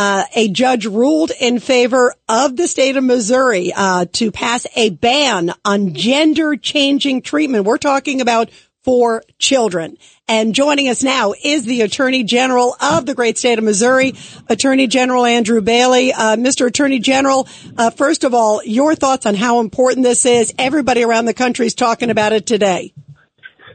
uh, a judge ruled in favor of the state of Missouri uh, to pass a ban on gender changing treatment. We're talking about for children. And joining us now is the Attorney General of the great state of Missouri, Attorney General Andrew Bailey. Uh, Mr. Attorney General, uh, first of all, your thoughts on how important this is. Everybody around the country is talking about it today.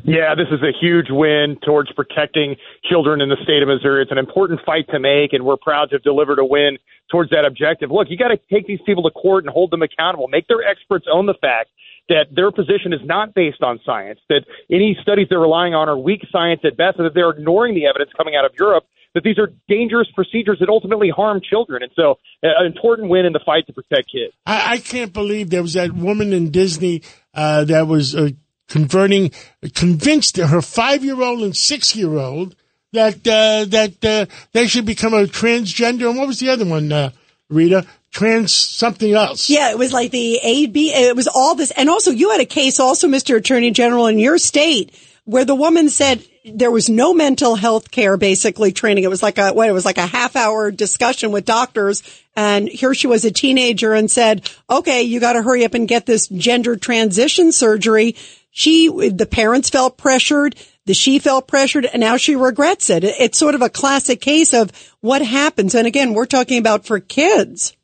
Yeah, this is a huge win towards protecting children in the state of Missouri. It's an important fight to make, and we're proud to have delivered a win towards that objective. Look, you got to take these people to court and hold them accountable. Make their experts own the fact that their position is not based on science, that any studies they're relying on are weak science at best, and that they're ignoring the evidence coming out of Europe that these are dangerous procedures that ultimately harm children. And so, an important win in the fight to protect kids. I, I can't believe there was that woman in Disney uh, that was uh, converting, convinced her five year old and six year old that uh, that uh, they should become a transgender. And what was the other one, uh, Rita? Trans something else. Yeah, it was like the AB. It was all this, and also you had a case, also, Mr. Attorney General, in your state where the woman said there was no mental health care basically training. It was like a what? It was like a half hour discussion with doctors, and here she was a teenager and said, "Okay, you got to hurry up and get this gender transition surgery." She, the parents felt pressured, the she felt pressured, and now she regrets it. It's sort of a classic case of what happens. And again, we're talking about for kids.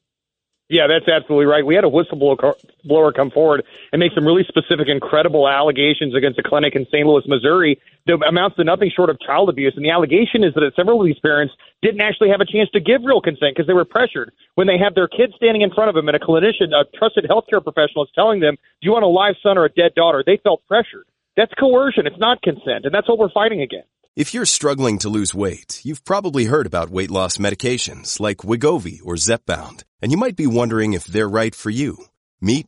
Yeah, that's absolutely right. We had a whistleblower come forward and make some really specific and credible allegations against a clinic in St. Louis, Missouri that amounts to nothing short of child abuse. And the allegation is that several of these parents didn't actually have a chance to give real consent because they were pressured. When they have their kids standing in front of them and a clinician, a trusted healthcare professional is telling them, do you want a live son or a dead daughter? They felt pressured. That's coercion. It's not consent. And that's what we're fighting against. If you're struggling to lose weight, you've probably heard about weight loss medications like Wegovy or Zepbound, and you might be wondering if they're right for you. Meet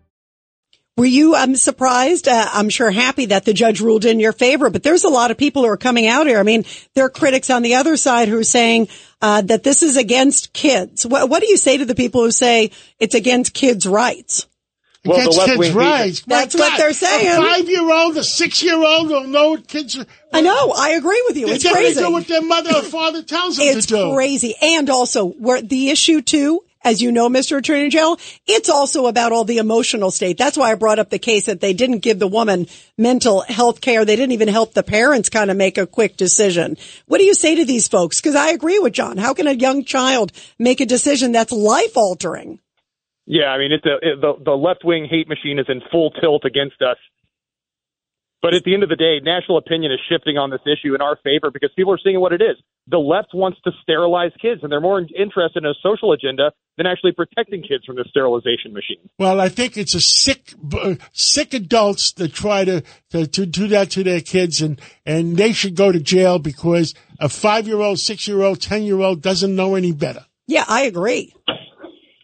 Were you um, surprised? Uh, I'm sure happy that the judge ruled in your favor, but there's a lot of people who are coming out here. I mean, there are critics on the other side who are saying uh, that this is against kids. What, what do you say to the people who say it's against kids' rights? Well, against kids' rights. That's what they're saying. A five-year-old, a six-year-old will know what kids are. I know. I agree with you. It's crazy. do what their mother or father tells them It's to do. crazy. And also, where the issue too, as you know, Mr. Attorney General, it's also about all the emotional state. That's why I brought up the case that they didn't give the woman mental health care. They didn't even help the parents kind of make a quick decision. What do you say to these folks? Because I agree with John. How can a young child make a decision that's life altering? Yeah, I mean, it's a, it, the the left wing hate machine is in full tilt against us. But at the end of the day, national opinion is shifting on this issue in our favor because people are seeing what it is. The left wants to sterilize kids, and they're more interested in a social agenda than actually protecting kids from the sterilization machine. Well, I think it's a sick, uh, sick adults that try to, to, to do that to their kids, and, and they should go to jail because a five year old, six year old, ten year old doesn't know any better. Yeah, I agree.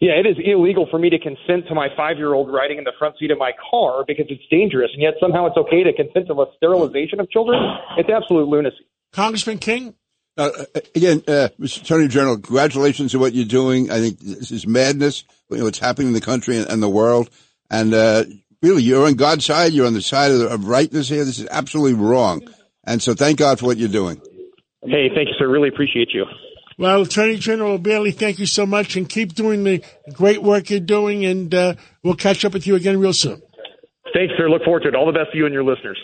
Yeah, it is illegal for me to consent to my five year old riding in the front seat of my car because it's dangerous, and yet somehow it's okay to consent to a sterilization of children. It's absolute lunacy. Congressman King? Uh, again, uh, Mr. Attorney General, congratulations on what you're doing. I think this is madness. You know, what's happening in the country and, and the world. And uh, really, you're on God's side. You're on the side of, of rightness here. This is absolutely wrong. And so thank God for what you're doing. Hey, thank you, sir. Really appreciate you. Well, Attorney General Bailey, thank you so much, and keep doing the great work you're doing. And uh, we'll catch up with you again real soon. Thanks, sir. Look forward to it. All the best to you and your listeners.